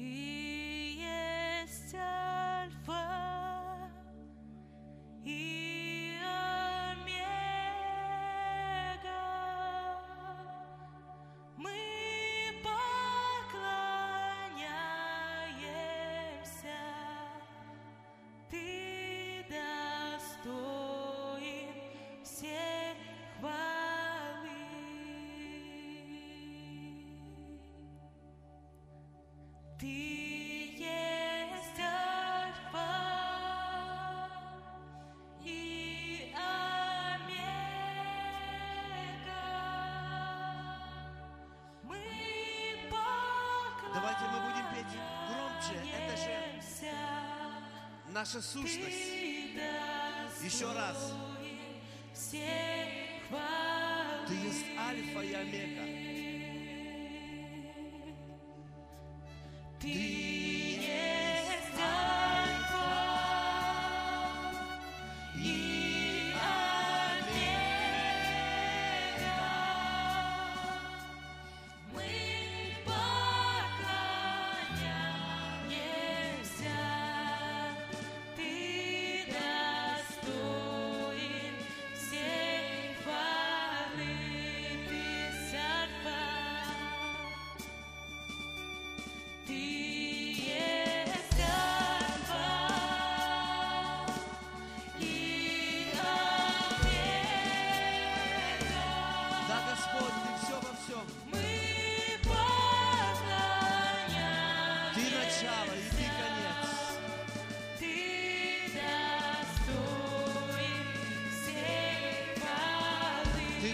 ti. Давайте мы будем петь громче. Это же наша сущность. Еще раз. Ты есть Альфа и Омега.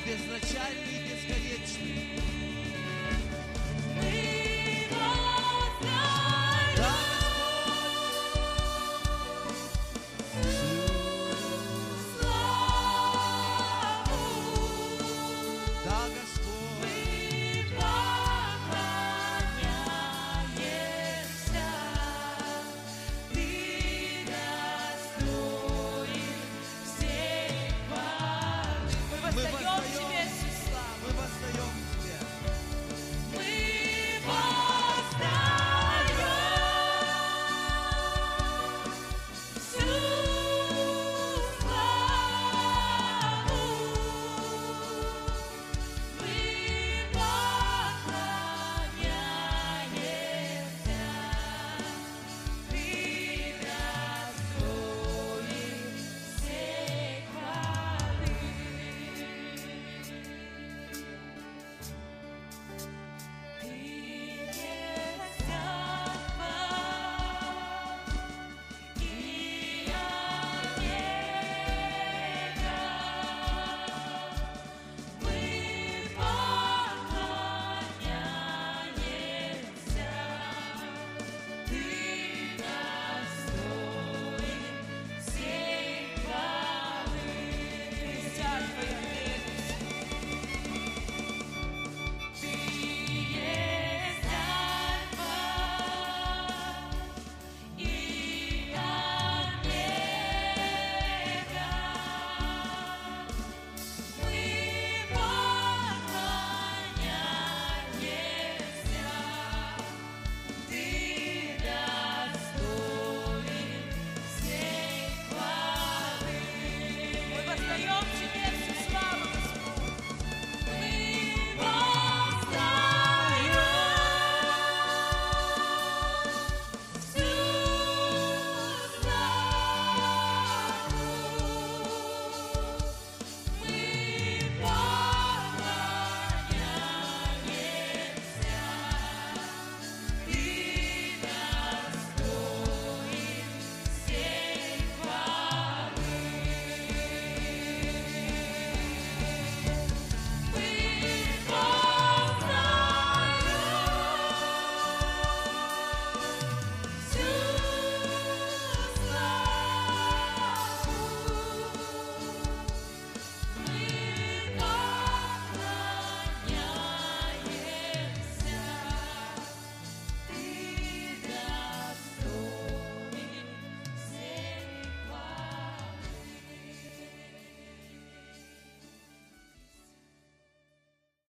безначальный